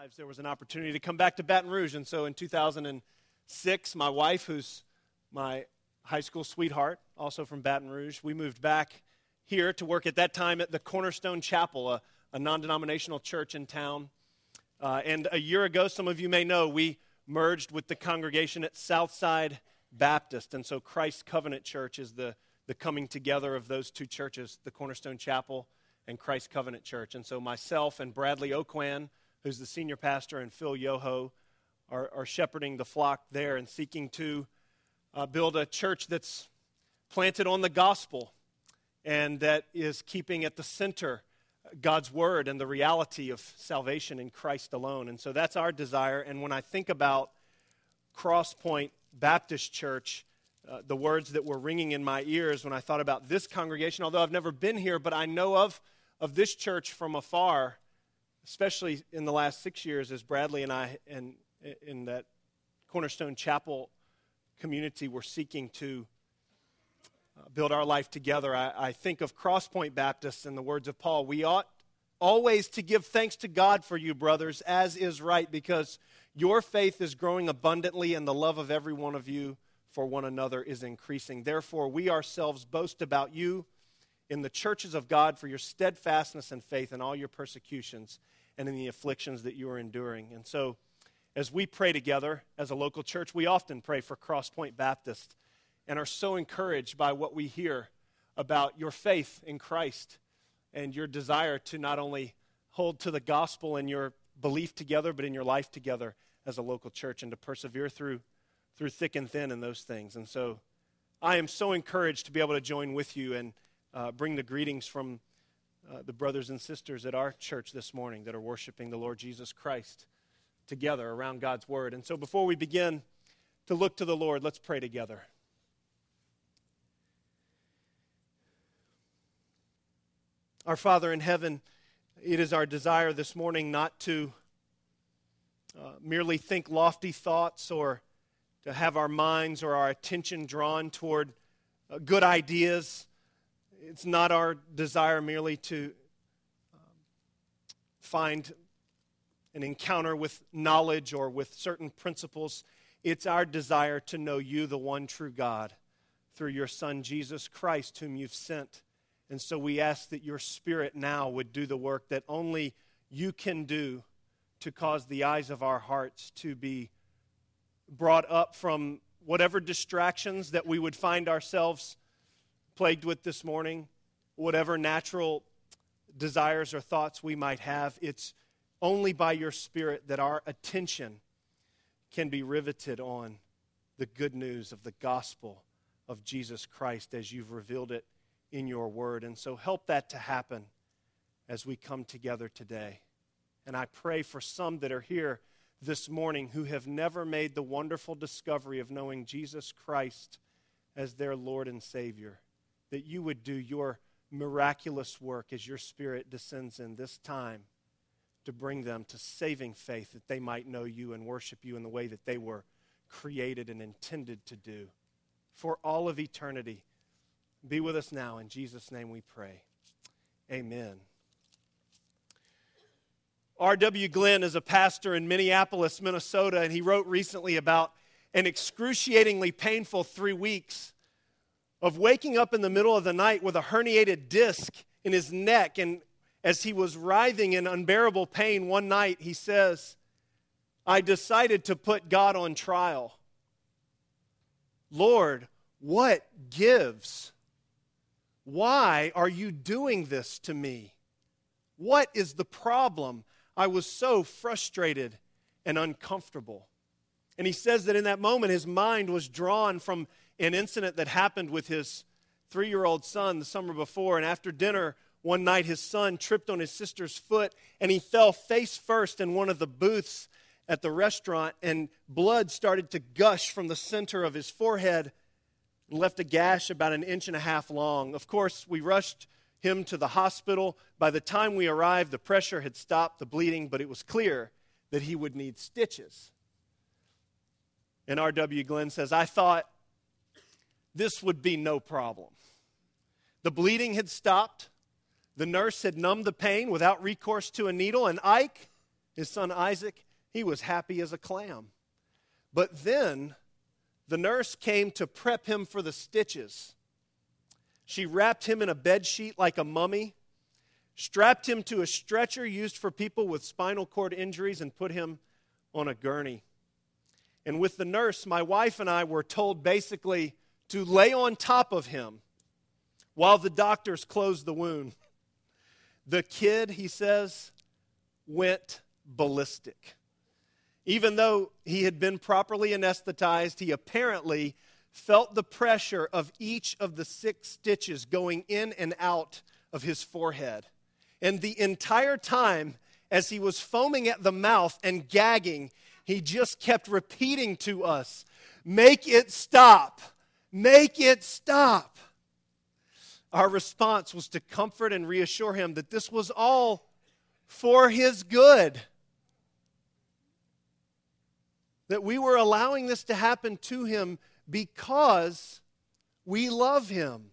lives, there was an opportunity to come back to Baton Rouge. And so in 2006, my wife, who's my high school sweetheart, also from Baton Rouge, we moved back here to work at that time at the Cornerstone Chapel, a, a non denominational church in town. Uh, and a year ago, some of you may know, we merged with the congregation at Southside Baptist. And so Christ Covenant Church is the, the coming together of those two churches, the Cornerstone Chapel and Christ Covenant Church. And so myself and Bradley Oakwan, who's the senior pastor, and Phil Yoho are, are shepherding the flock there and seeking to uh, build a church that's planted on the gospel and that is keeping at the center God's word and the reality of salvation in Christ alone. And so that's our desire. And when I think about Crosspoint Baptist Church, uh, the words that were ringing in my ears when I thought about this congregation, although I've never been here, but I know of, of this church from afar, especially in the last six years, as Bradley and I and in that Cornerstone Chapel community were seeking to uh, build our life together. I, I think of Crosspoint Baptist and the words of Paul. We ought always to give thanks to God for you, brothers, as is right, because your faith is growing abundantly, and the love of every one of you for one another is increasing. Therefore, we ourselves boast about you in the churches of God for your steadfastness and faith in all your persecutions and in the afflictions that you are enduring. And so, as we pray together as a local church, we often pray for Crosspoint Baptist and are so encouraged by what we hear about your faith in Christ and your desire to not only hold to the gospel and your belief together, but in your life together as a local church and to persevere through, through thick and thin in those things. And so I am so encouraged to be able to join with you and uh, bring the greetings from uh, the brothers and sisters at our church this morning that are worshiping the Lord Jesus Christ together around God's Word. And so before we begin to look to the Lord, let's pray together. Our Father in heaven, it is our desire this morning not to uh, merely think lofty thoughts or to have our minds or our attention drawn toward uh, good ideas. It's not our desire merely to um, find an encounter with knowledge or with certain principles. It's our desire to know you, the one true God, through your Son, Jesus Christ, whom you've sent and so we ask that your spirit now would do the work that only you can do to cause the eyes of our hearts to be brought up from whatever distractions that we would find ourselves plagued with this morning, whatever natural desires or thoughts we might have. It's only by your Spirit that our attention can be riveted on the good news of the gospel of Jesus Christ as you've revealed it in your word. And so help that to happen as we come together today. And I pray for some that are here this morning who have never made the wonderful discovery of knowing Jesus Christ as their Lord and Savior, that you would do your miraculous work as your Spirit descends in this time to bring them to saving faith that they might know you and worship you in the way that they were created and intended to do for all of eternity be with us now. In Jesus' name we pray. Amen. R.W. Glenn is a pastor in Minneapolis, Minnesota, and he wrote recently about an excruciatingly painful three weeks of waking up in the middle of the night with a herniated disc in his neck. And as he was writhing in unbearable pain one night, he says, I decided to put God on trial. Lord, what gives? Why are you doing this to me? What is the problem? I was so frustrated and uncomfortable. And he says that in that moment, his mind was drawn from an incident that happened with his three year old son the summer before. And after dinner, one night, his son tripped on his sister's foot and he fell face first in one of the booths at the restaurant, and blood started to gush from the center of his forehead and left a gash about an inch and a half long. Of course, we rushed him to the hospital. By the time we arrived, the pressure had stopped the bleeding, but it was clear that he would need stitches. And R.W. Glenn says, I thought this would be no problem. The bleeding had stopped. The nurse had numbed the pain without recourse to a needle, and Ike his son Isaac, he was happy as a clam. But then the nurse came to prep him for the stitches. She wrapped him in a bed sheet like a mummy, strapped him to a stretcher used for people with spinal cord injuries, and put him on a gurney. And with the nurse, my wife and I were told basically to lay on top of him while the doctors closed the wound. The kid, he says, went ballistic. Even though he had been properly anesthetized, he apparently felt the pressure of each of the six stitches going in and out of his forehead. And the entire time, as he was foaming at the mouth and gagging, he just kept repeating to us, Make it stop! Make it stop! Our response was to comfort and reassure him that this was all for his good. That we were allowing this to happen to him because we love him.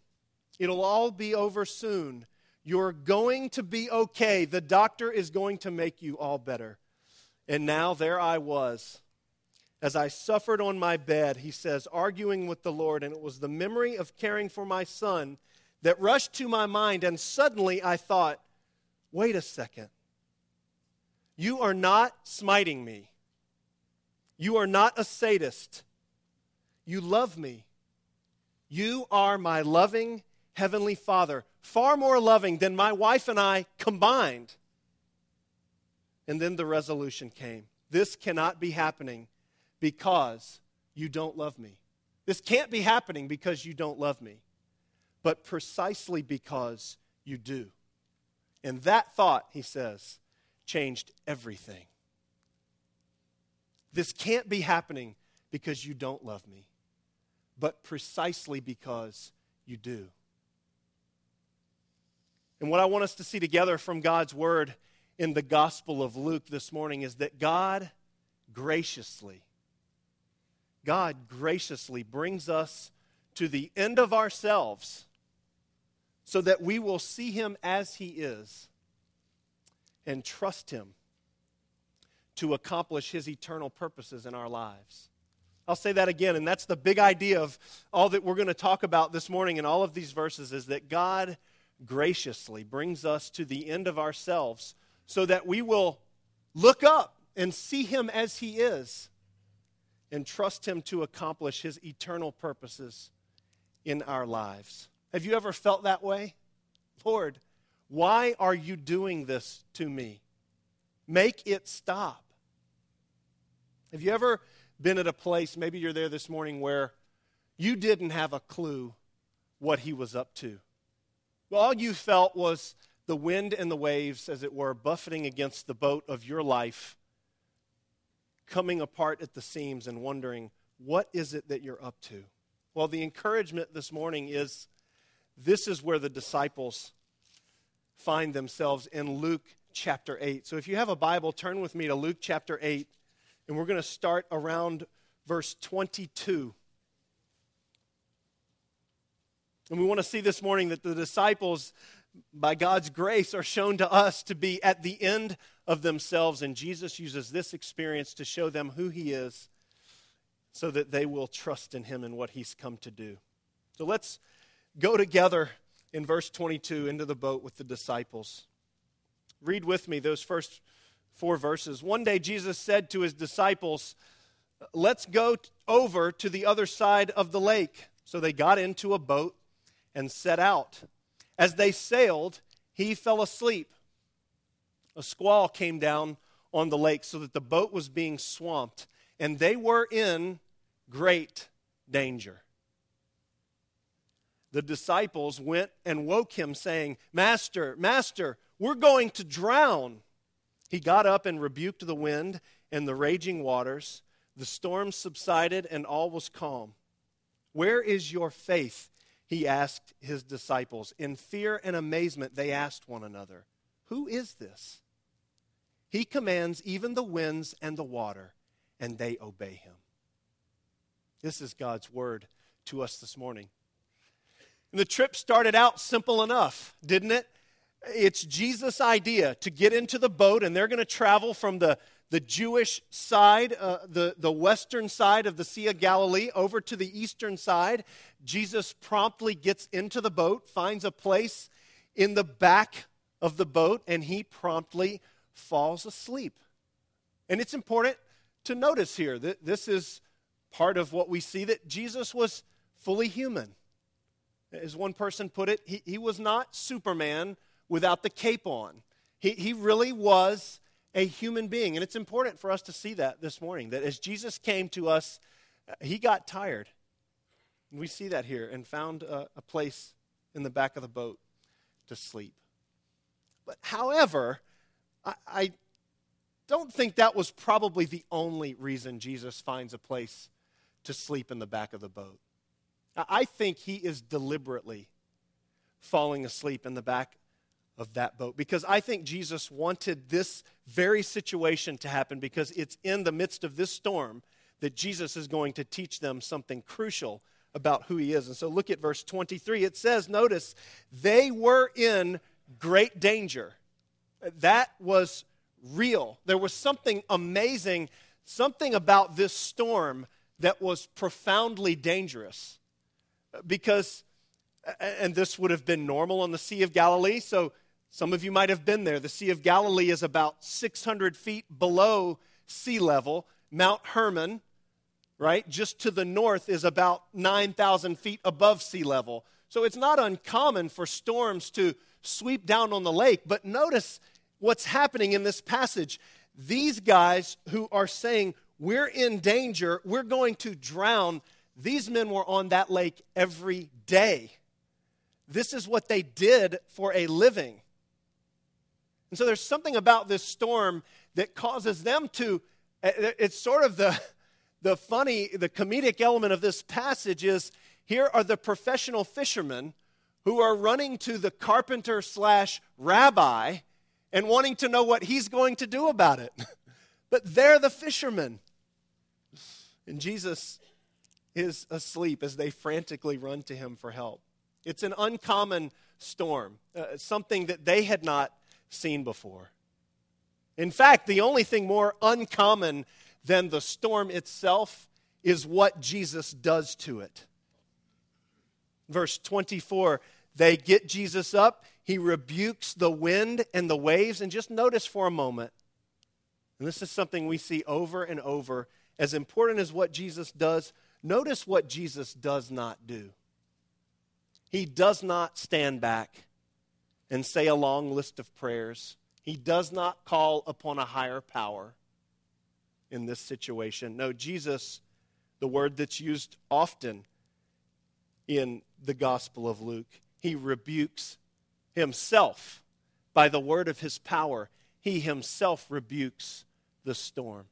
It'll all be over soon. You're going to be okay. The doctor is going to make you all better. And now there I was. As I suffered on my bed, he says, arguing with the Lord, and it was the memory of caring for my son that rushed to my mind, and suddenly I thought, wait a second. You are not smiting me. You are not a sadist. You love me. You are my loving Heavenly Father, far more loving than my wife and I combined. And then the resolution came this cannot be happening because you don't love me. This can't be happening because you don't love me but precisely because you do. And that thought, he says, changed everything. This can't be happening because you don't love me, but precisely because you do. And what I want us to see together from God's word in the Gospel of Luke this morning is that God graciously, God graciously brings us to the end of ourselves so that we will see him as he is and trust him to accomplish his eternal purposes in our lives. I'll say that again, and that's the big idea of all that we're going to talk about this morning in all of these verses is that God graciously brings us to the end of ourselves so that we will look up and see him as he is and trust him to accomplish his eternal purposes in our lives. Have you ever felt that way? Lord, why are you doing this to me? Make it stop. Have you ever been at a place, maybe you're there this morning, where you didn't have a clue what he was up to? All you felt was the wind and the waves, as it were, buffeting against the boat of your life, coming apart at the seams and wondering, what is it that you're up to? Well, the encouragement this morning is this is where the disciples find themselves in Luke chapter 8. So if you have a Bible, turn with me to Luke chapter 8, and we're going to start around verse 22. And we want to see this morning that the disciples, by God's grace, are shown to us to be at the end of themselves. And Jesus uses this experience to show them who He is so that they will trust in Him and what He's come to do. So let's go together in verse 22 into the boat with the disciples. Read with me those first four verses. One day Jesus said to his disciples, Let's go over to the other side of the lake. So they got into a boat and set out. As they sailed, he fell asleep. A squall came down on the lake so that the boat was being swamped, and they were in great danger the disciples went and woke him, saying, Master, Master, we're going to drown. He got up and rebuked the wind and the raging waters. The storm subsided and all was calm. Where is your faith? He asked his disciples. In fear and amazement, they asked one another, Who is this? He commands even the winds and the water, and they obey him. This is God's word to us this morning. And the trip started out simple enough, didn't it? It's Jesus' idea to get into the boat, and they're going to travel from the, the Jewish side, uh, the, the western side of the Sea of Galilee, over to the eastern side. Jesus promptly gets into the boat, finds a place in the back of the boat, and he promptly falls asleep. And it's important to notice here that this is part of what we see that Jesus was fully human. As one person put it, he, he was not Superman without the cape on. He, he really was a human being. And it's important for us to see that this morning, that as Jesus came to us, he got tired. We see that here and found a, a place in the back of the boat to sleep. But however, I, I don't think that was probably the only reason Jesus finds a place to sleep in the back of the boat. I think he is deliberately falling asleep in the back of that boat because I think Jesus wanted this very situation to happen because it's in the midst of this storm that Jesus is going to teach them something crucial about who he is. And so look at verse 23. It says, notice, they were in great danger. That was real. There was something amazing, something about this storm that was profoundly dangerous. Because, and this would have been normal on the Sea of Galilee, so some of you might have been there. The Sea of Galilee is about 600 feet below sea level. Mount Hermon, right, just to the north, is about 9,000 feet above sea level. So it's not uncommon for storms to sweep down on the lake. But notice what's happening in this passage. These guys who are saying, We're in danger, we're going to drown, these men were on that lake every day. This is what they did for a living. And so there's something about this storm that causes them to, eh, eh, it's sort of the, the funny, the comedic element of this passage is here are the professional fishermen who are running to the carpenter slash rabbi and wanting to know what he's going to do about it. but they're the fishermen. And Jesus is asleep as they frantically run to him for help. It's an uncommon storm, uh, something that they had not seen before. In fact, the only thing more uncommon than the storm itself is what Jesus does to it. Verse 24 they get Jesus up, he rebukes the wind and the waves. And just notice for a moment, and this is something we see over and over, as important as what Jesus does, notice what Jesus does not do. He does not stand back and say a long list of prayers. He does not call upon a higher power in this situation. No, Jesus, the word that's used often in the Gospel of Luke, he rebukes himself by the word of his power. He himself rebukes the storm.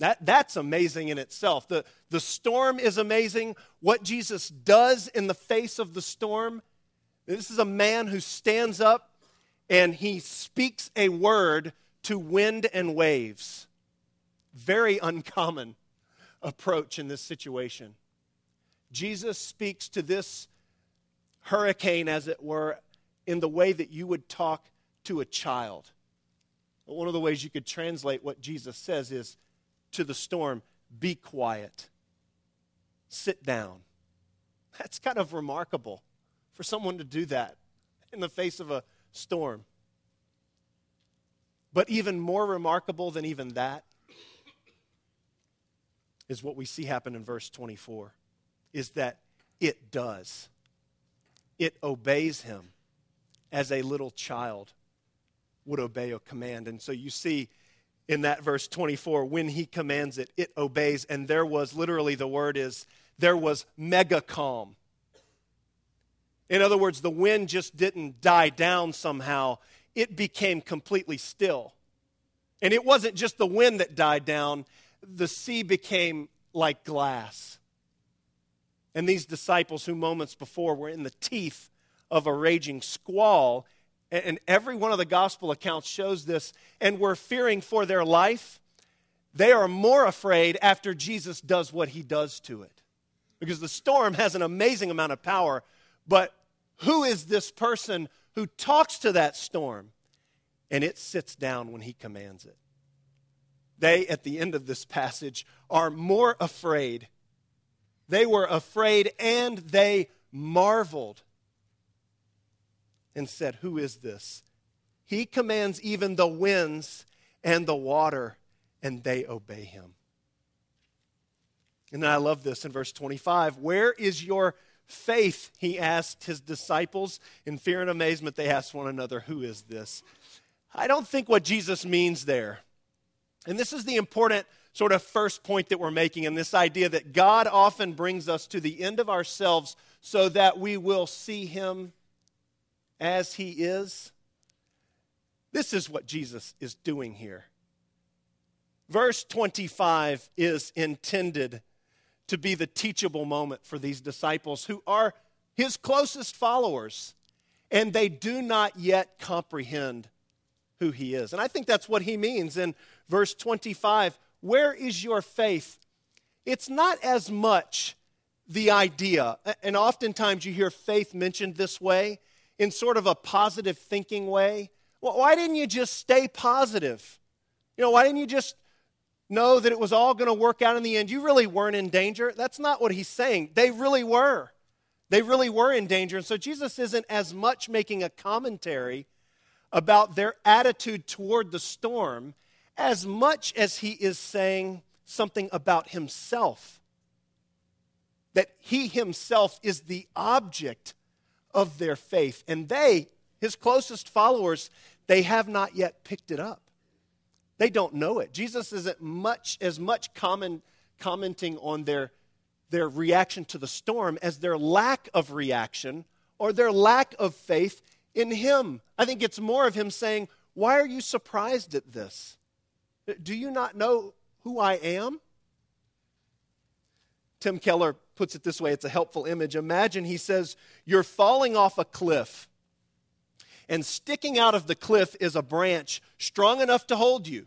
That, that's amazing in itself. The, the storm is amazing. What Jesus does in the face of the storm this is a man who stands up and he speaks a word to wind and waves. Very uncommon approach in this situation. Jesus speaks to this hurricane, as it were, in the way that you would talk to a child. One of the ways you could translate what Jesus says is to the storm, be quiet, sit down. That's kind of remarkable for someone to do that in the face of a storm. But even more remarkable than even that is what we see happen in verse 24 is that it does. It obeys him as a little child would obey a command. And so you see in that verse 24, when he commands it, it obeys. And there was literally the word is, there was mega calm. In other words, the wind just didn't die down somehow, it became completely still. And it wasn't just the wind that died down, the sea became like glass. And these disciples, who moments before were in the teeth of a raging squall, and every one of the gospel accounts shows this, and were fearing for their life, they are more afraid after Jesus does what he does to it. Because the storm has an amazing amount of power, but who is this person who talks to that storm, and it sits down when he commands it. They, at the end of this passage, are more afraid. They were afraid and they marveled and said, Who is this? He commands even the winds and the water, and they obey him. And then I love this in verse 25. Where is your faith? He asked his disciples. In fear and amazement, they asked one another, Who is this? I don't think what Jesus means there. And this is the important sort of first point that we're making in this idea that God often brings us to the end of ourselves so that we will see him as he is. This is what Jesus is doing here. Verse 25 is intended to be the teachable moment for these disciples who are his closest followers, and they do not yet comprehend who he is. And I think that's what he means in verse 25. Where is your faith? It's not as much the idea, and oftentimes you hear faith mentioned this way in sort of a positive thinking way. Well, why didn't you just stay positive? You know, why didn't you just know that it was all going to work out in the end. You really weren't in danger. That's not what he's saying. They really were. They really were in danger. And so Jesus isn't as much making a commentary about their attitude toward the storm as much as he is saying something about himself. That he himself is the object of their faith. And they, his closest followers, they have not yet picked it up. They don't know it. Jesus isn't much as much common, commenting on their, their reaction to the storm as their lack of reaction or their lack of faith in him. I think it's more of him saying, Why are you surprised at this? Do you not know who I am? Tim Keller puts it this way it's a helpful image. Imagine he says, You're falling off a cliff and sticking out of the cliff is a branch strong enough to hold you,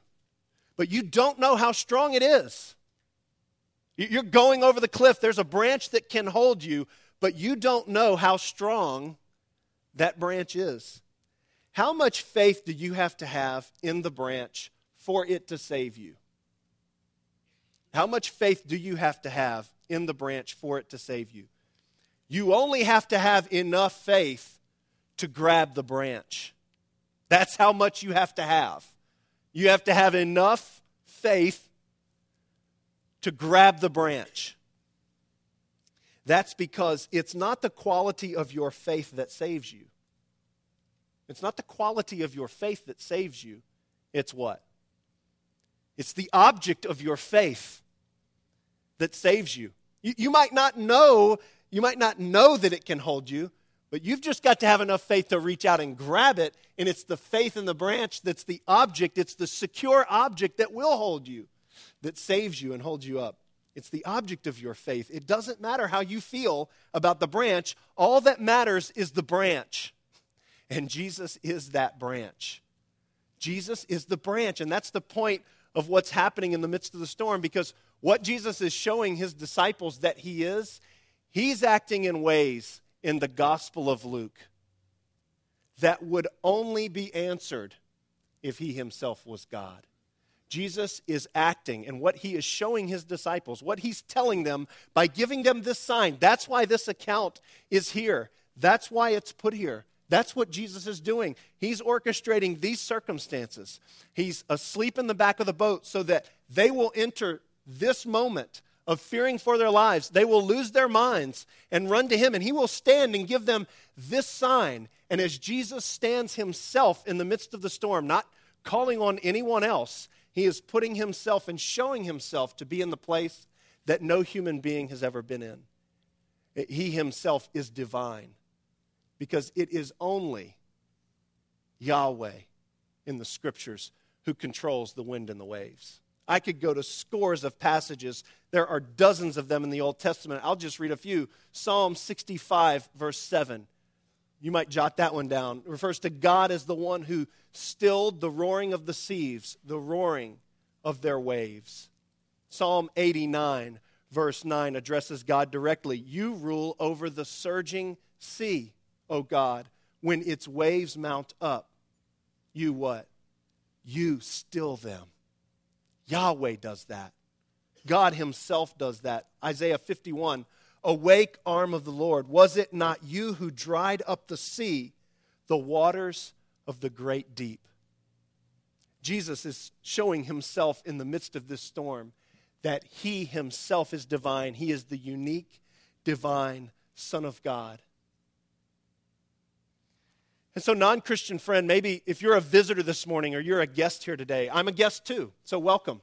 but you don't know how strong it is. You're going over the cliff, there's a branch that can hold you, but you don't know how strong that branch is. How much faith do you have to have in the branch for it to save you? How much faith do you have to have in the branch for it to save you? You only have to have enough faith to grab the branch. That's how much you have to have. You have to have enough faith to grab the branch. That's because it's not the quality of your faith that saves you. It's not the quality of your faith that saves you. It's what? It's the object of your faith that saves you. you. You, might not know, you might not know that it can hold you, but you've just got to have enough faith to reach out and grab it. And it's the faith in the branch that's the object, it's the secure object that will hold you, that saves you and holds you up. It's the object of your faith. It doesn't matter how you feel about the branch, all that matters is the branch. And Jesus is that branch. Jesus is the branch. And that's the point of what's happening in the midst of the storm because what Jesus is showing his disciples that he is, he's acting in ways in the Gospel of Luke that would only be answered if he himself was God. Jesus is acting, and what he is showing his disciples, what he's telling them by giving them this sign. That's why this account is here. That's why it's put here. That's what Jesus is doing. He's orchestrating these circumstances. He's asleep in the back of the boat so that they will enter this moment of fearing for their lives, they will lose their minds and run to him, and he will stand and give them this sign. And as Jesus stands himself in the midst of the storm, not calling on anyone else, he is putting himself and showing himself to be in the place that no human being has ever been in. He himself is divine because it is only Yahweh in the scriptures who controls the wind and the waves. I could go to scores of passages. There are dozens of them in the Old Testament. I'll just read a few. Psalm 65, verse 7. You might jot that one down. It refers to God as the one who stilled the roaring of the seas, the roaring of their waves. Psalm 89, verse 9, addresses God directly. You rule over the surging sea, O God. when its waves mount up, you what? You still them. Yahweh does that. God Himself does that. Isaiah 51 Awake, arm of the Lord. Was it not you who dried up the sea, the waters of the great deep? Jesus is showing Himself in the midst of this storm that He Himself is divine. He is the unique, divine Son of God. And so, non Christian friend, maybe if you're a visitor this morning or you're a guest here today, I'm a guest too, so welcome.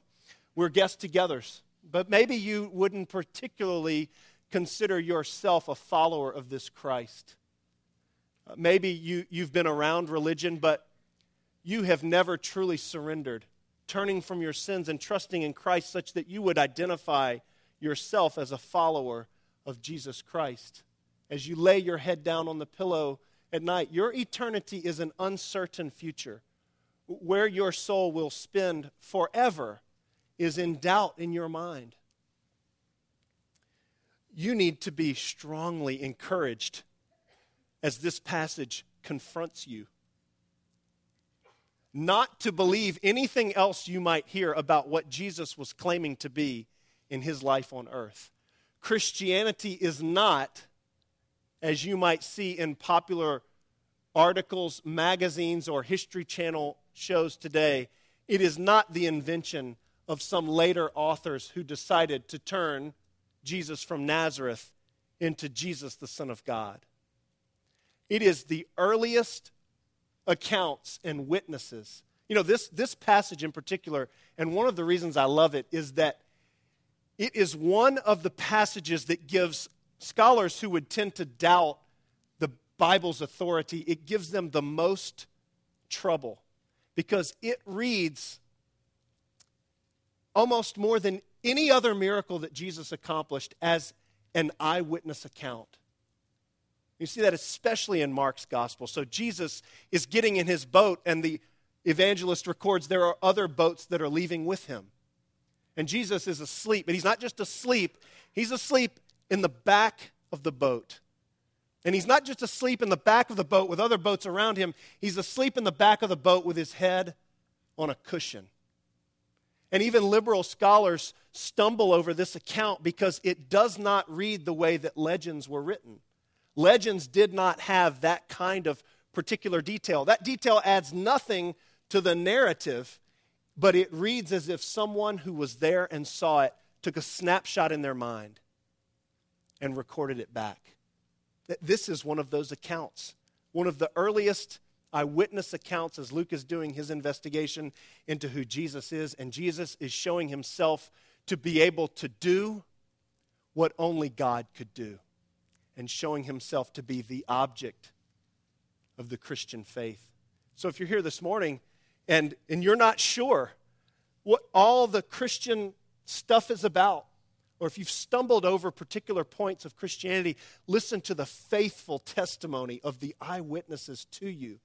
We're guests togethers. But maybe you wouldn't particularly consider yourself a follower of this Christ. Uh, maybe you, you've been around religion, but you have never truly surrendered, turning from your sins and trusting in Christ such that you would identify yourself as a follower of Jesus Christ. As you lay your head down on the pillow at night, your eternity is an uncertain future. Where your soul will spend forever is in doubt in your mind you need to be strongly encouraged as this passage confronts you. Not to believe anything else you might hear about what Jesus was claiming to be in his life on earth. Christianity is not, as you might see in popular articles, magazines, or History Channel shows today, it is not the invention of some later authors who decided to turn Jesus from Nazareth into Jesus, the Son of God. It is the earliest accounts and witnesses. You know, this, this passage in particular, and one of the reasons I love it is that it is one of the passages that gives scholars who would tend to doubt the Bible's authority, it gives them the most trouble because it reads almost more than any other miracle that Jesus accomplished as an eyewitness account. You see that especially in Mark's gospel. So Jesus is getting in his boat, and the evangelist records there are other boats that are leaving with him. And Jesus is asleep, but he's not just asleep, he's asleep in the back of the boat. And he's not just asleep in the back of the boat with other boats around him, he's asleep in the back of the boat with his head on a cushion. And even liberal scholars stumble over this account because it does not read the way that legends were written. Legends did not have that kind of particular detail. That detail adds nothing to the narrative, but it reads as if someone who was there and saw it took a snapshot in their mind and recorded it back. This is one of those accounts, one of the earliest eyewitness accounts as Luke is doing his investigation into who Jesus is, and Jesus is showing himself to be able to do what only God could do, and showing himself to be the object of the Christian faith. So if you're here this morning and, and you're not sure what all the Christian stuff is about, or if you've stumbled over particular points of Christianity, listen to the faithful testimony of the eyewitnesses to you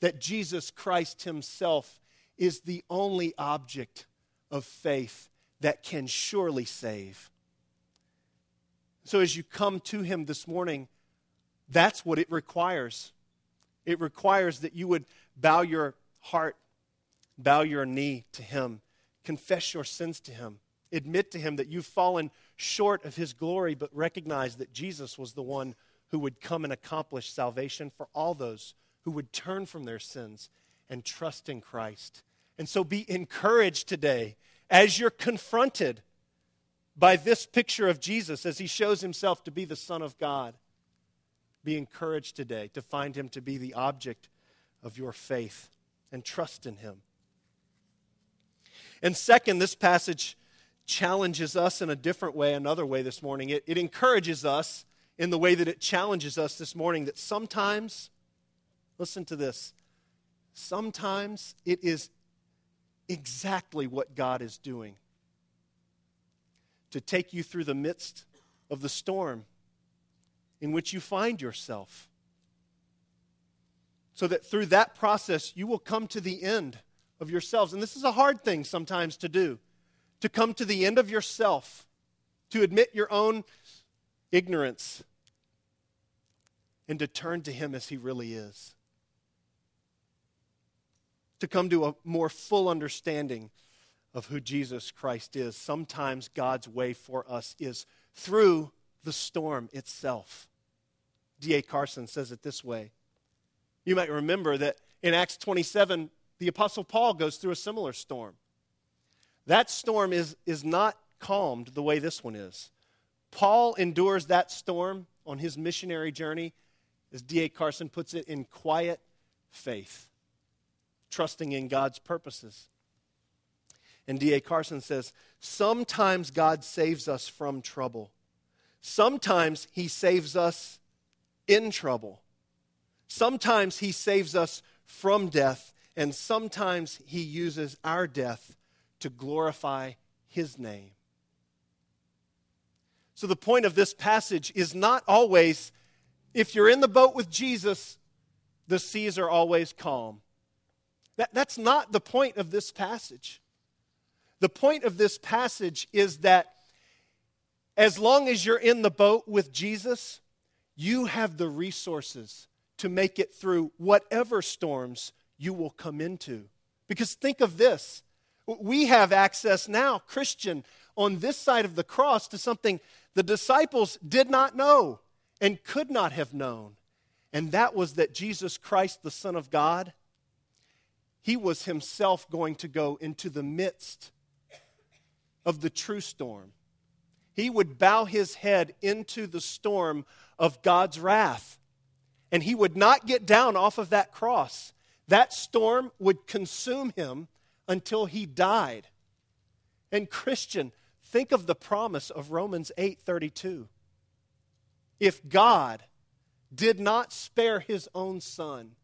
that Jesus Christ Himself is the only object of faith that can surely save. So, as you come to Him this morning, that's what it requires. It requires that you would bow your heart, bow your knee to Him, confess your sins to Him, admit to Him that you've fallen short of His glory, but recognize that Jesus was the one who would come and accomplish salvation for all those who would turn from their sins and trust in Christ. And so be encouraged today as you're confronted by this picture of Jesus as he shows himself to be the Son of God. Be encouraged today to find him to be the object of your faith and trust in him. And second, this passage challenges us in a different way, another way this morning. It, it encourages us in the way that it challenges us this morning that sometimes Listen to this. Sometimes it is exactly what God is doing to take you through the midst of the storm in which you find yourself. So that through that process, you will come to the end of yourselves. And this is a hard thing sometimes to do to come to the end of yourself, to admit your own ignorance, and to turn to Him as He really is. To come to a more full understanding of who Jesus Christ is. Sometimes God's way for us is through the storm itself. D.A. Carson says it this way. You might remember that in Acts 27, the Apostle Paul goes through a similar storm. That storm is, is not calmed the way this one is. Paul endures that storm on his missionary journey, as D.A. Carson puts it, in quiet faith, trusting in God's purposes. And D.A. Carson says, Sometimes God saves us from trouble. Sometimes he saves us in trouble. Sometimes he saves us from death, and sometimes he uses our death to glorify his name. So, the point of this passage is not always if you're in the boat with Jesus, the seas are always calm. That, that's not the point of this passage. The point of this passage is that as long as you're in the boat with Jesus, you have the resources to make it through whatever storms you will come into. Because think of this we have access now, Christian, on this side of the cross to something the disciples did not know and could not have known. And that was that Jesus Christ, the Son of God, he was himself going to go into the midst of the true storm. He would bow his head into the storm of God's wrath. And he would not get down off of that cross. That storm would consume him until he died. And Christian, think of the promise of Romans 8:32. If God did not spare his own son,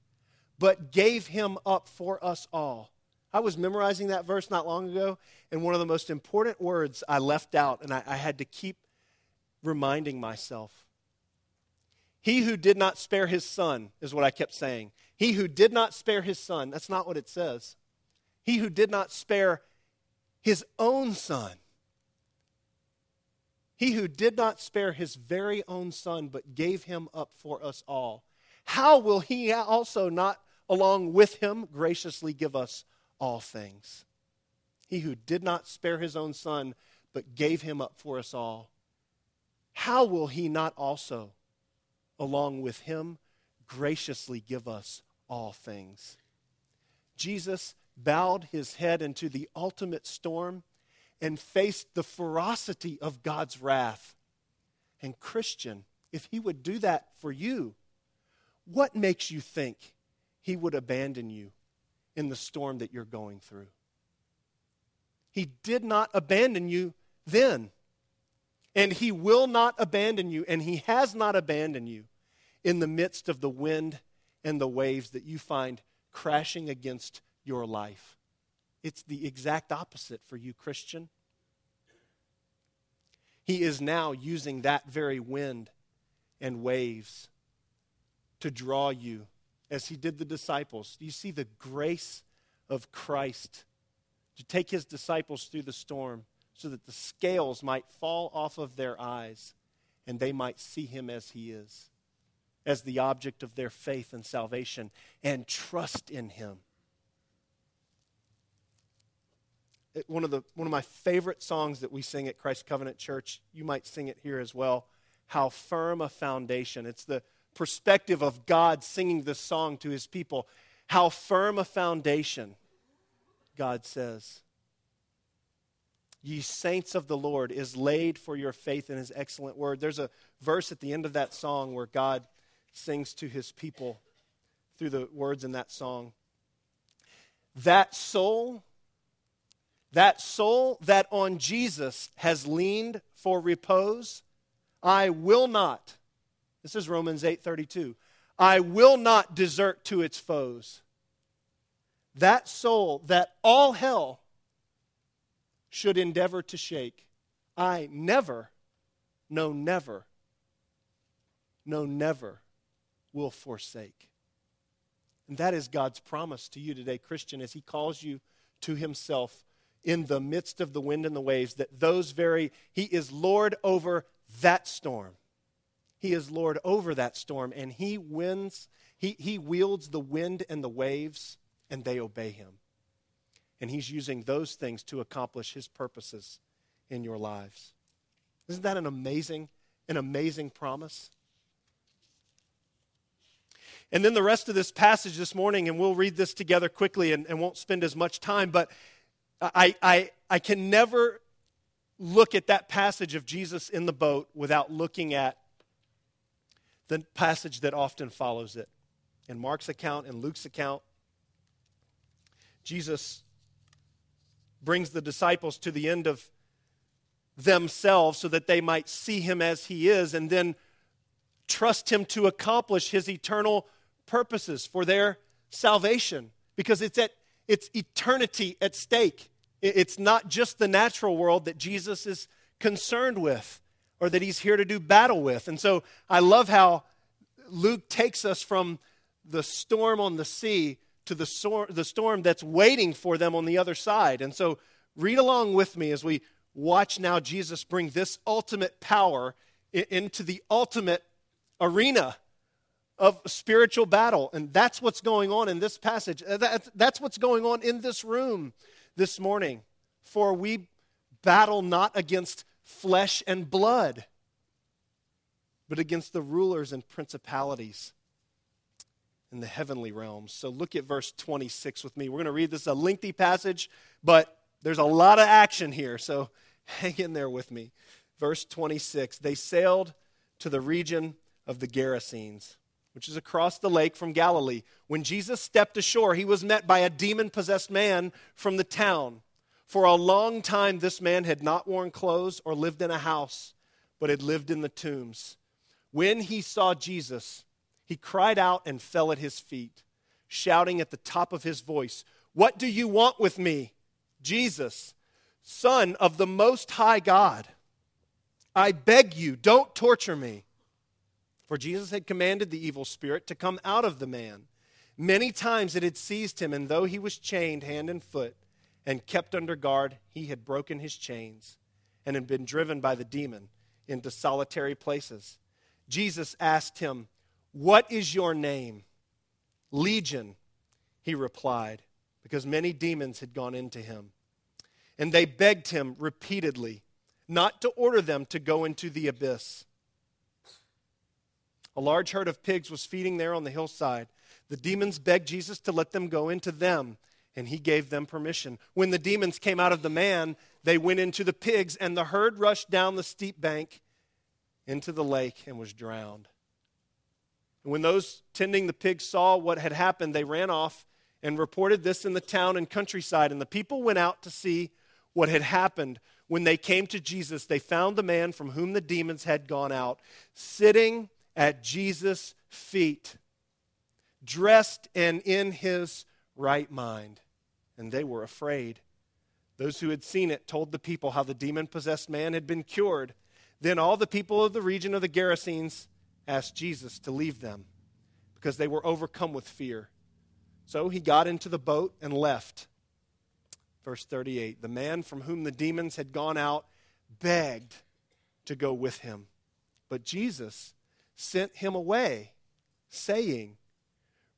but gave him up for us all, I was memorizing that verse not long ago, and one of the most important words I left out, and I, I had to keep reminding myself. He who did not spare his son is what I kept saying. He who did not spare his son, that's not what it says. He who did not spare his own son. He who did not spare his very own son, but gave him up for us all. How will he also not, along with him, graciously give us all things. He who did not spare his own son, but gave him up for us all, how will he not also, along with him, graciously give us all things? Jesus bowed his head into the ultimate storm and faced the ferocity of God's wrath. And, Christian, if he would do that for you, what makes you think he would abandon you in the storm that you're going through. He did not abandon you then. And He will not abandon you, and He has not abandoned you in the midst of the wind and the waves that you find crashing against your life. It's the exact opposite for you, Christian. He is now using that very wind and waves to draw you as he did the disciples. Do you see the grace of Christ to take his disciples through the storm so that the scales might fall off of their eyes and they might see him as he is, as the object of their faith and salvation, and trust in him? One of, the, one of my favorite songs that we sing at Christ Covenant Church, you might sing it here as well. How firm a foundation. It's the perspective of God singing this song to his people. How firm a foundation, God says. Ye saints of the Lord is laid for your faith in his excellent word. There's a verse at the end of that song where God sings to his people through the words in that song. That soul, that soul that on Jesus has leaned for repose, I will not this is Romans 8:32. I will not desert to its foes. That soul that all hell should endeavor to shake, I never, no never, no never will forsake. And that is God's promise to you today, Christian, as He calls you to Himself in the midst of the wind and the waves, that those very, He is Lord over that storm He is Lord over that storm, and He wins. He, he wields the wind and the waves, and they obey Him. And He's using those things to accomplish His purposes in your lives. Isn't that an amazing, an amazing promise? And then the rest of this passage this morning, and we'll read this together quickly and, and won't spend as much time, but I, I, I can never look at that passage of Jesus in the boat without looking at the passage that often follows it. In Mark's account, in Luke's account, Jesus brings the disciples to the end of themselves so that they might see him as he is and then trust him to accomplish his eternal purposes for their salvation because it's at it's eternity at stake it's not just the natural world that Jesus is concerned with or that he's here to do battle with. And so I love how Luke takes us from the storm on the sea to the, sor- the storm that's waiting for them on the other side. And so read along with me as we watch now Jesus bring this ultimate power into the ultimate arena of spiritual battle. And that's what's going on in this passage. Uh, that's what's going on in this room this morning. For we battle not against flesh and blood, but against the rulers and principalities in the heavenly realms. So look at verse 26 with me. We're going to read this a lengthy passage, but there's a lot of action here, so hang in there with me. Verse 26 They sailed to the region of the Gerasenes, which is across the lake from Galilee. When Jesus stepped ashore, he was met by a demon possessed man from the town. For a long time, this man had not worn clothes or lived in a house, but had lived in the tombs. When he saw Jesus, he cried out and fell at his feet, shouting at the top of his voice, What do you want with me, Jesus, Son of the Most High God? I beg you, don't torture me. For Jesus had commanded the evil spirit to come out of the man. Many times it had seized him, and though he was chained hand and foot, and kept under guard, he had broken his chains and had been driven by the demon into solitary places. Jesus asked him, What is your name? Legion, he replied, because many demons had gone into him. And they begged him repeatedly not to order them to go into the abyss. A large herd of pigs was feeding there on the hillside. The demons begged Jesus to let them go into them and he gave them permission. When the demons came out of the man, they went into the pigs, and the herd rushed down the steep bank into the lake and was drowned. And when those tending the pigs saw what had happened, they ran off and reported this in the town and countryside. And the people went out to see what had happened. When they came to Jesus, they found the man from whom the demons had gone out sitting at Jesus' feet, dressed and in his right mind and they were afraid. Those who had seen it told the people how the demon possessed man had been cured. Then all the people of the region of the Gerasenes asked Jesus to leave them because they were overcome with fear. So he got into the boat and left. Verse 38 The man from whom the demons had gone out begged to go with him. But Jesus sent him away, saying,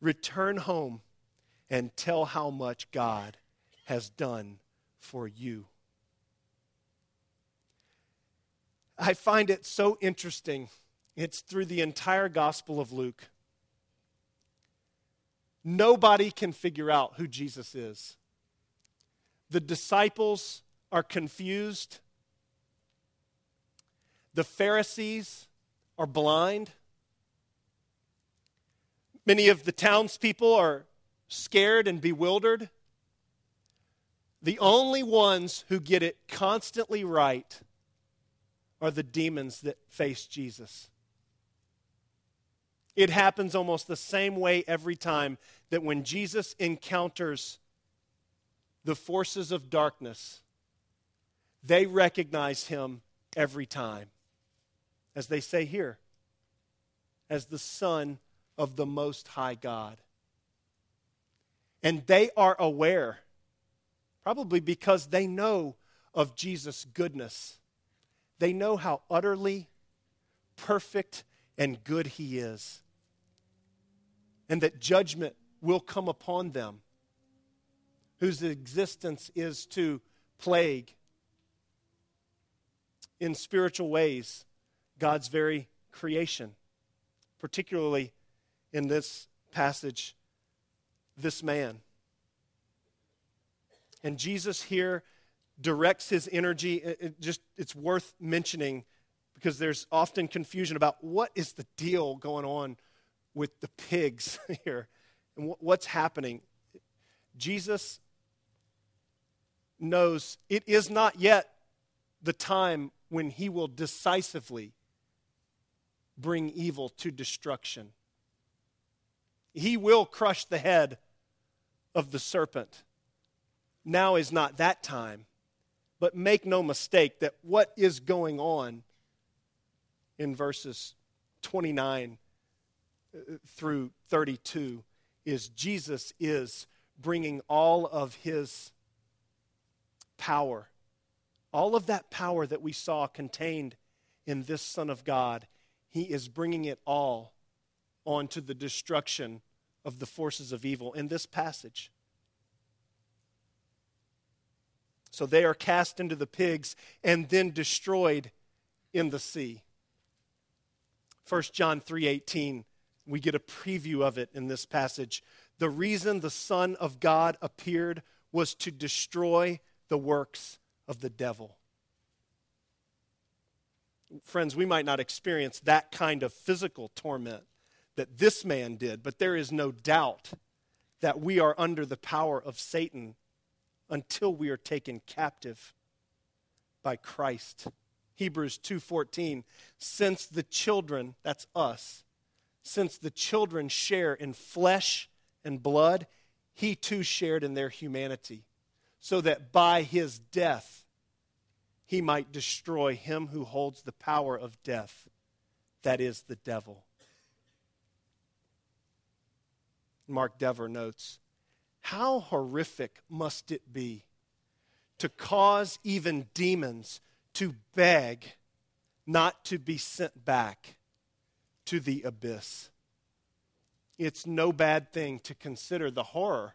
Return home and tell how much God has done for you. I find it so interesting. It's through the entire Gospel of Luke. Nobody can figure out who Jesus is. The disciples are confused. The Pharisees are blind. Many of the townspeople are scared and bewildered, the only ones who get it constantly right are the demons that face Jesus. It happens almost the same way every time that when Jesus encounters the forces of darkness, they recognize him every time. As they say here, as the Son of the Most High God. And they are aware, probably because they know of Jesus' goodness. They know how utterly perfect and good he is, and that judgment will come upon them, whose existence is to plague in spiritual ways God's very creation, particularly in this passage, this man. And Jesus here directs his energy. It just it's worth mentioning because there's often confusion about what is the deal going on with the pigs here and what's happening. Jesus knows it is not yet the time when he will decisively bring evil to destruction. He will crush the head of the serpent. Now is not that time. But make no mistake that what is going on in verses 29 uh, through 32 is Jesus is bringing all of his power, all of that power that we saw contained in this Son of God, he is bringing it all onto the destruction of the forces of evil in this passage. So they are cast into the pigs and then destroyed in the sea. 1 John 3:18 we get a preview of it in this passage. The reason the son of God appeared was to destroy the works of the devil. Friends, we might not experience that kind of physical torment that this man did, but there is no doubt that we are under the power of Satan until we are taken captive by Christ. Hebrews 2:14 since the children that's us since the children share in flesh and blood he too shared in their humanity so that by his death he might destroy him who holds the power of death that is the devil Mark Dever notes how horrific must it be to cause even demons to beg not to be sent back to the abyss? It's no bad thing to consider the horror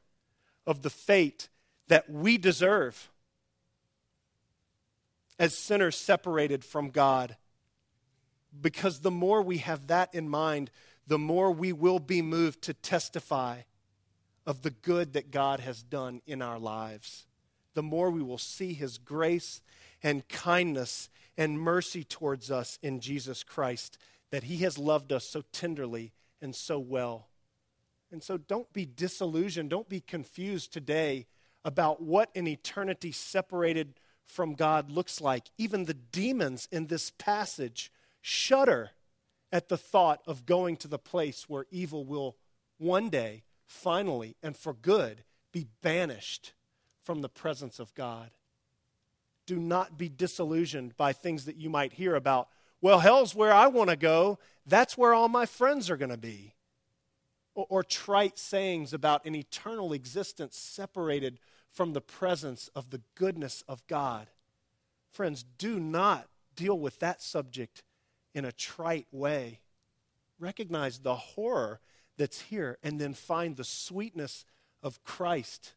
of the fate that we deserve as sinners separated from God. Because the more we have that in mind, the more we will be moved to testify of the good that God has done in our lives, the more we will see his grace and kindness and mercy towards us in Jesus Christ, that he has loved us so tenderly and so well. And so don't be disillusioned, don't be confused today about what an eternity separated from God looks like. Even the demons in this passage shudder at the thought of going to the place where evil will one day finally and for good be banished from the presence of God. Do not be disillusioned by things that you might hear about. Well, hell's where I want to go. That's where all my friends are going to be. Or, or, trite sayings about an eternal existence separated from the presence of the goodness of God. Friends, do not deal with that subject in a trite way. Recognize the horror that's here and then find the sweetness of Christ,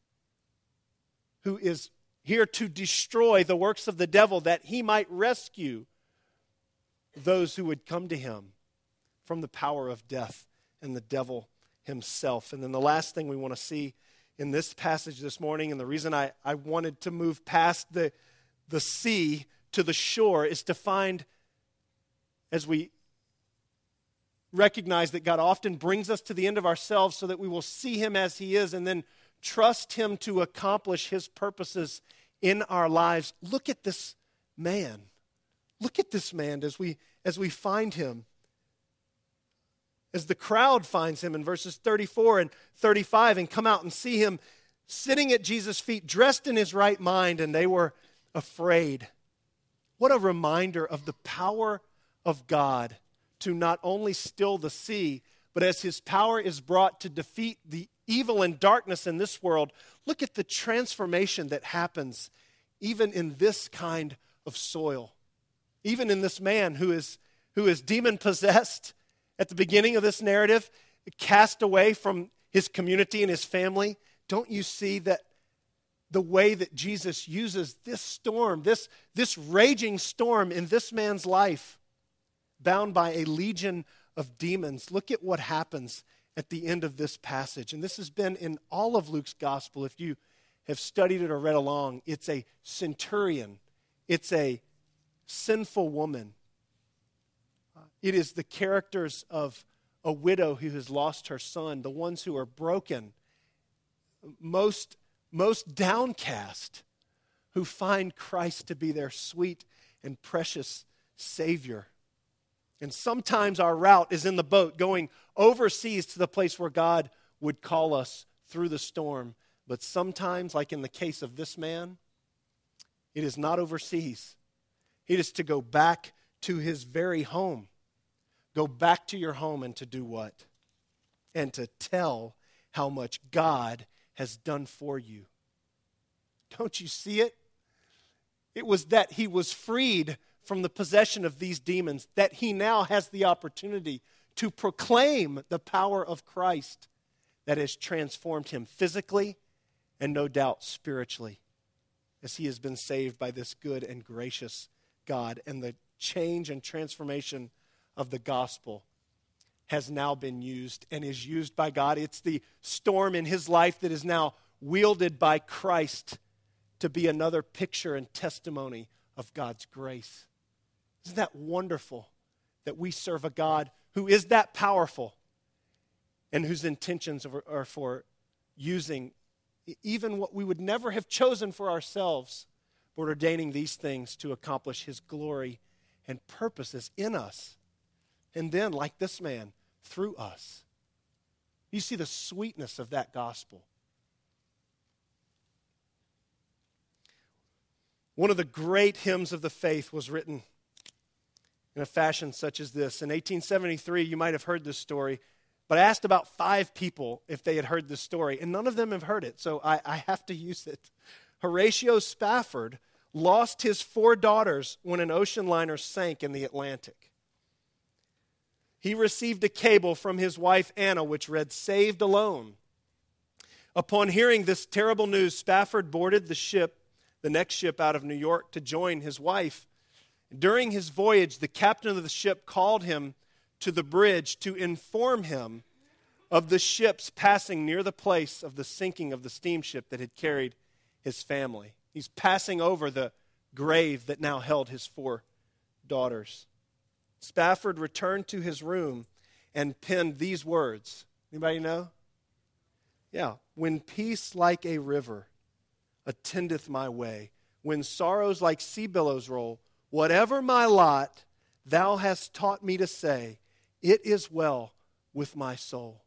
who is here to destroy the works of the devil that he might rescue those who would come to him from the power of death and the devil himself. And then the last thing we want to see in this passage this morning, and the reason I, I wanted to move past the, the sea to the shore, is to find, as we recognize that God often brings us to the end of ourselves so that we will see Him as He is and then trust Him to accomplish His purposes in our lives. Look at this man. Look at this man as we, as we find him. As the crowd finds him in verses 34 and 35 and come out and see him sitting at Jesus' feet, dressed in his right mind, and they were afraid. What a reminder of the power of God to not only still the sea, but as his power is brought to defeat the evil and darkness in this world, look at the transformation that happens even in this kind of soil. Even in this man who is, who is demon possessed at the beginning of this narrative, cast away from his community and his family, don't you see that the way that Jesus uses this storm, this, this raging storm in this man's life, bound by a legion of demons? Look at what happens at the end of this passage. And this has been in all of Luke's gospel. If you have studied it or read along, it's a centurion, it's a sinful woman. It is the characters of a widow who has lost her son, the ones who are broken, most, most downcast, who find Christ to be their sweet and precious Savior. And sometimes our route is in the boat going overseas to the place where God would call us through the storm. But sometimes, like in the case of this man, it is not overseas. It is to go back to his very home. Go back to your home and to do what? And to tell how much God has done for you. Don't you see it? It was that he was freed from the possession of these demons, that he now has the opportunity to proclaim the power of Christ that has transformed him physically and no doubt spiritually, as he has been saved by this good and gracious God. And the change and transformation of the gospel has now been used and is used by God. It's the storm in his life that is now wielded by Christ to be another picture and testimony of God's grace. Isn't that wonderful that we serve a God who is that powerful and whose intentions are for using even what we would never have chosen for ourselves, but ordaining these things to accomplish his glory and purposes in us? And then, like this man, through us. You see the sweetness of that gospel. One of the great hymns of the faith was written in a fashion such as this. In 1873, you might have heard this story, but I asked about five people if they had heard this story, and none of them have heard it, so I, I have to use it. Horatio Spafford lost his four daughters when an ocean liner sank in the Atlantic he received a cable from his wife Anna, which read, Saved alone. Upon hearing this terrible news, Spafford boarded the ship, the next ship out of New York, to join his wife. During his voyage, the captain of the ship called him to the bridge to inform him of the ships passing near the place of the sinking of the steamship that had carried his family. He's passing over the grave that now held his four daughters. Spafford returned to his room and penned these words. Anybody know? Yeah. When peace like a river attendeth my way, when sorrows like sea billows roll, whatever my lot, thou hast taught me to say, It is well with my soul.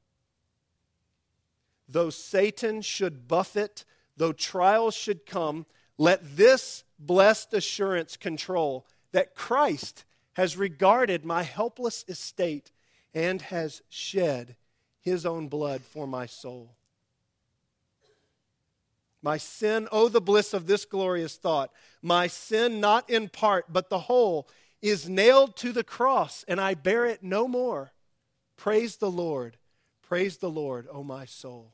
Though Satan should buffet, though trials should come, let this blessed assurance control that Christ has regarded my helpless estate and has shed his own blood for my soul. My sin, oh, the bliss of this glorious thought. My sin, not in part, but the whole, is nailed to the cross, and I bear it no more. Praise the Lord. Praise the Lord, O oh my soul.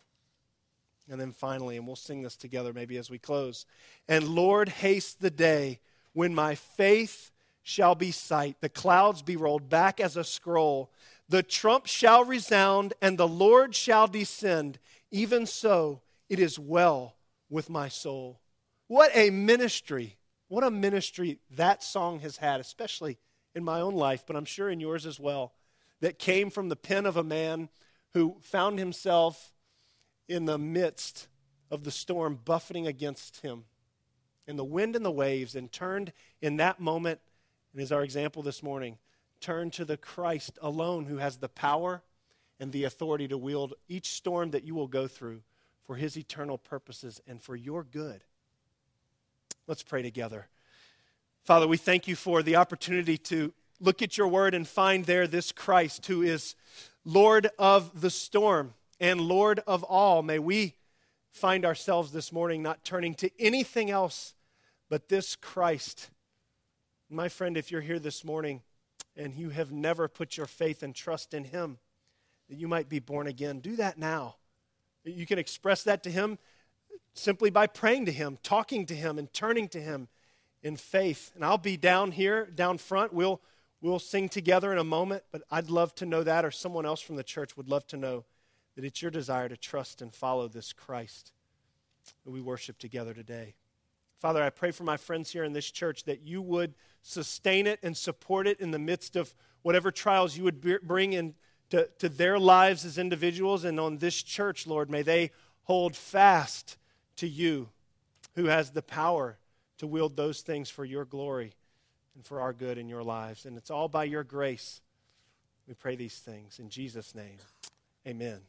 And then finally, and we'll sing this together maybe as we close. And Lord, haste the day when my faith shall be sight, the clouds be rolled back as a scroll, the trump shall resound, and the Lord shall descend. Even so, it is well with my soul. What a ministry! What a ministry that song has had, especially in my own life, but I'm sure in yours as well, that came from the pen of a man who found himself in the midst of the storm buffeting against him, in the wind and the waves, and turned in that moment and as our example this morning, turn to the Christ alone who has the power and the authority to wield each storm that you will go through for his eternal purposes and for your good. Let's pray together. Father, we thank you for the opportunity to look at your word and find there this Christ who is Lord of the storm and Lord of all. May we find ourselves this morning not turning to anything else but this Christ my friend, if you're here this morning and you have never put your faith and trust in Him, that you might be born again, do that now. You can express that to Him simply by praying to Him, talking to Him, and turning to Him in faith. And I'll be down here, down front. We'll, we'll sing together in a moment, but I'd love to know that, or someone else from the church would love to know that it's your desire to trust and follow this Christ that we worship together today. Father, I pray for my friends here in this church that you would sustain it and support it in the midst of whatever trials you would bring in to, to their lives as individuals and on this church, Lord. May they hold fast to you who has the power to wield those things for your glory and for our good in your lives. And it's all by your grace. We pray these things in Jesus' name. Amen.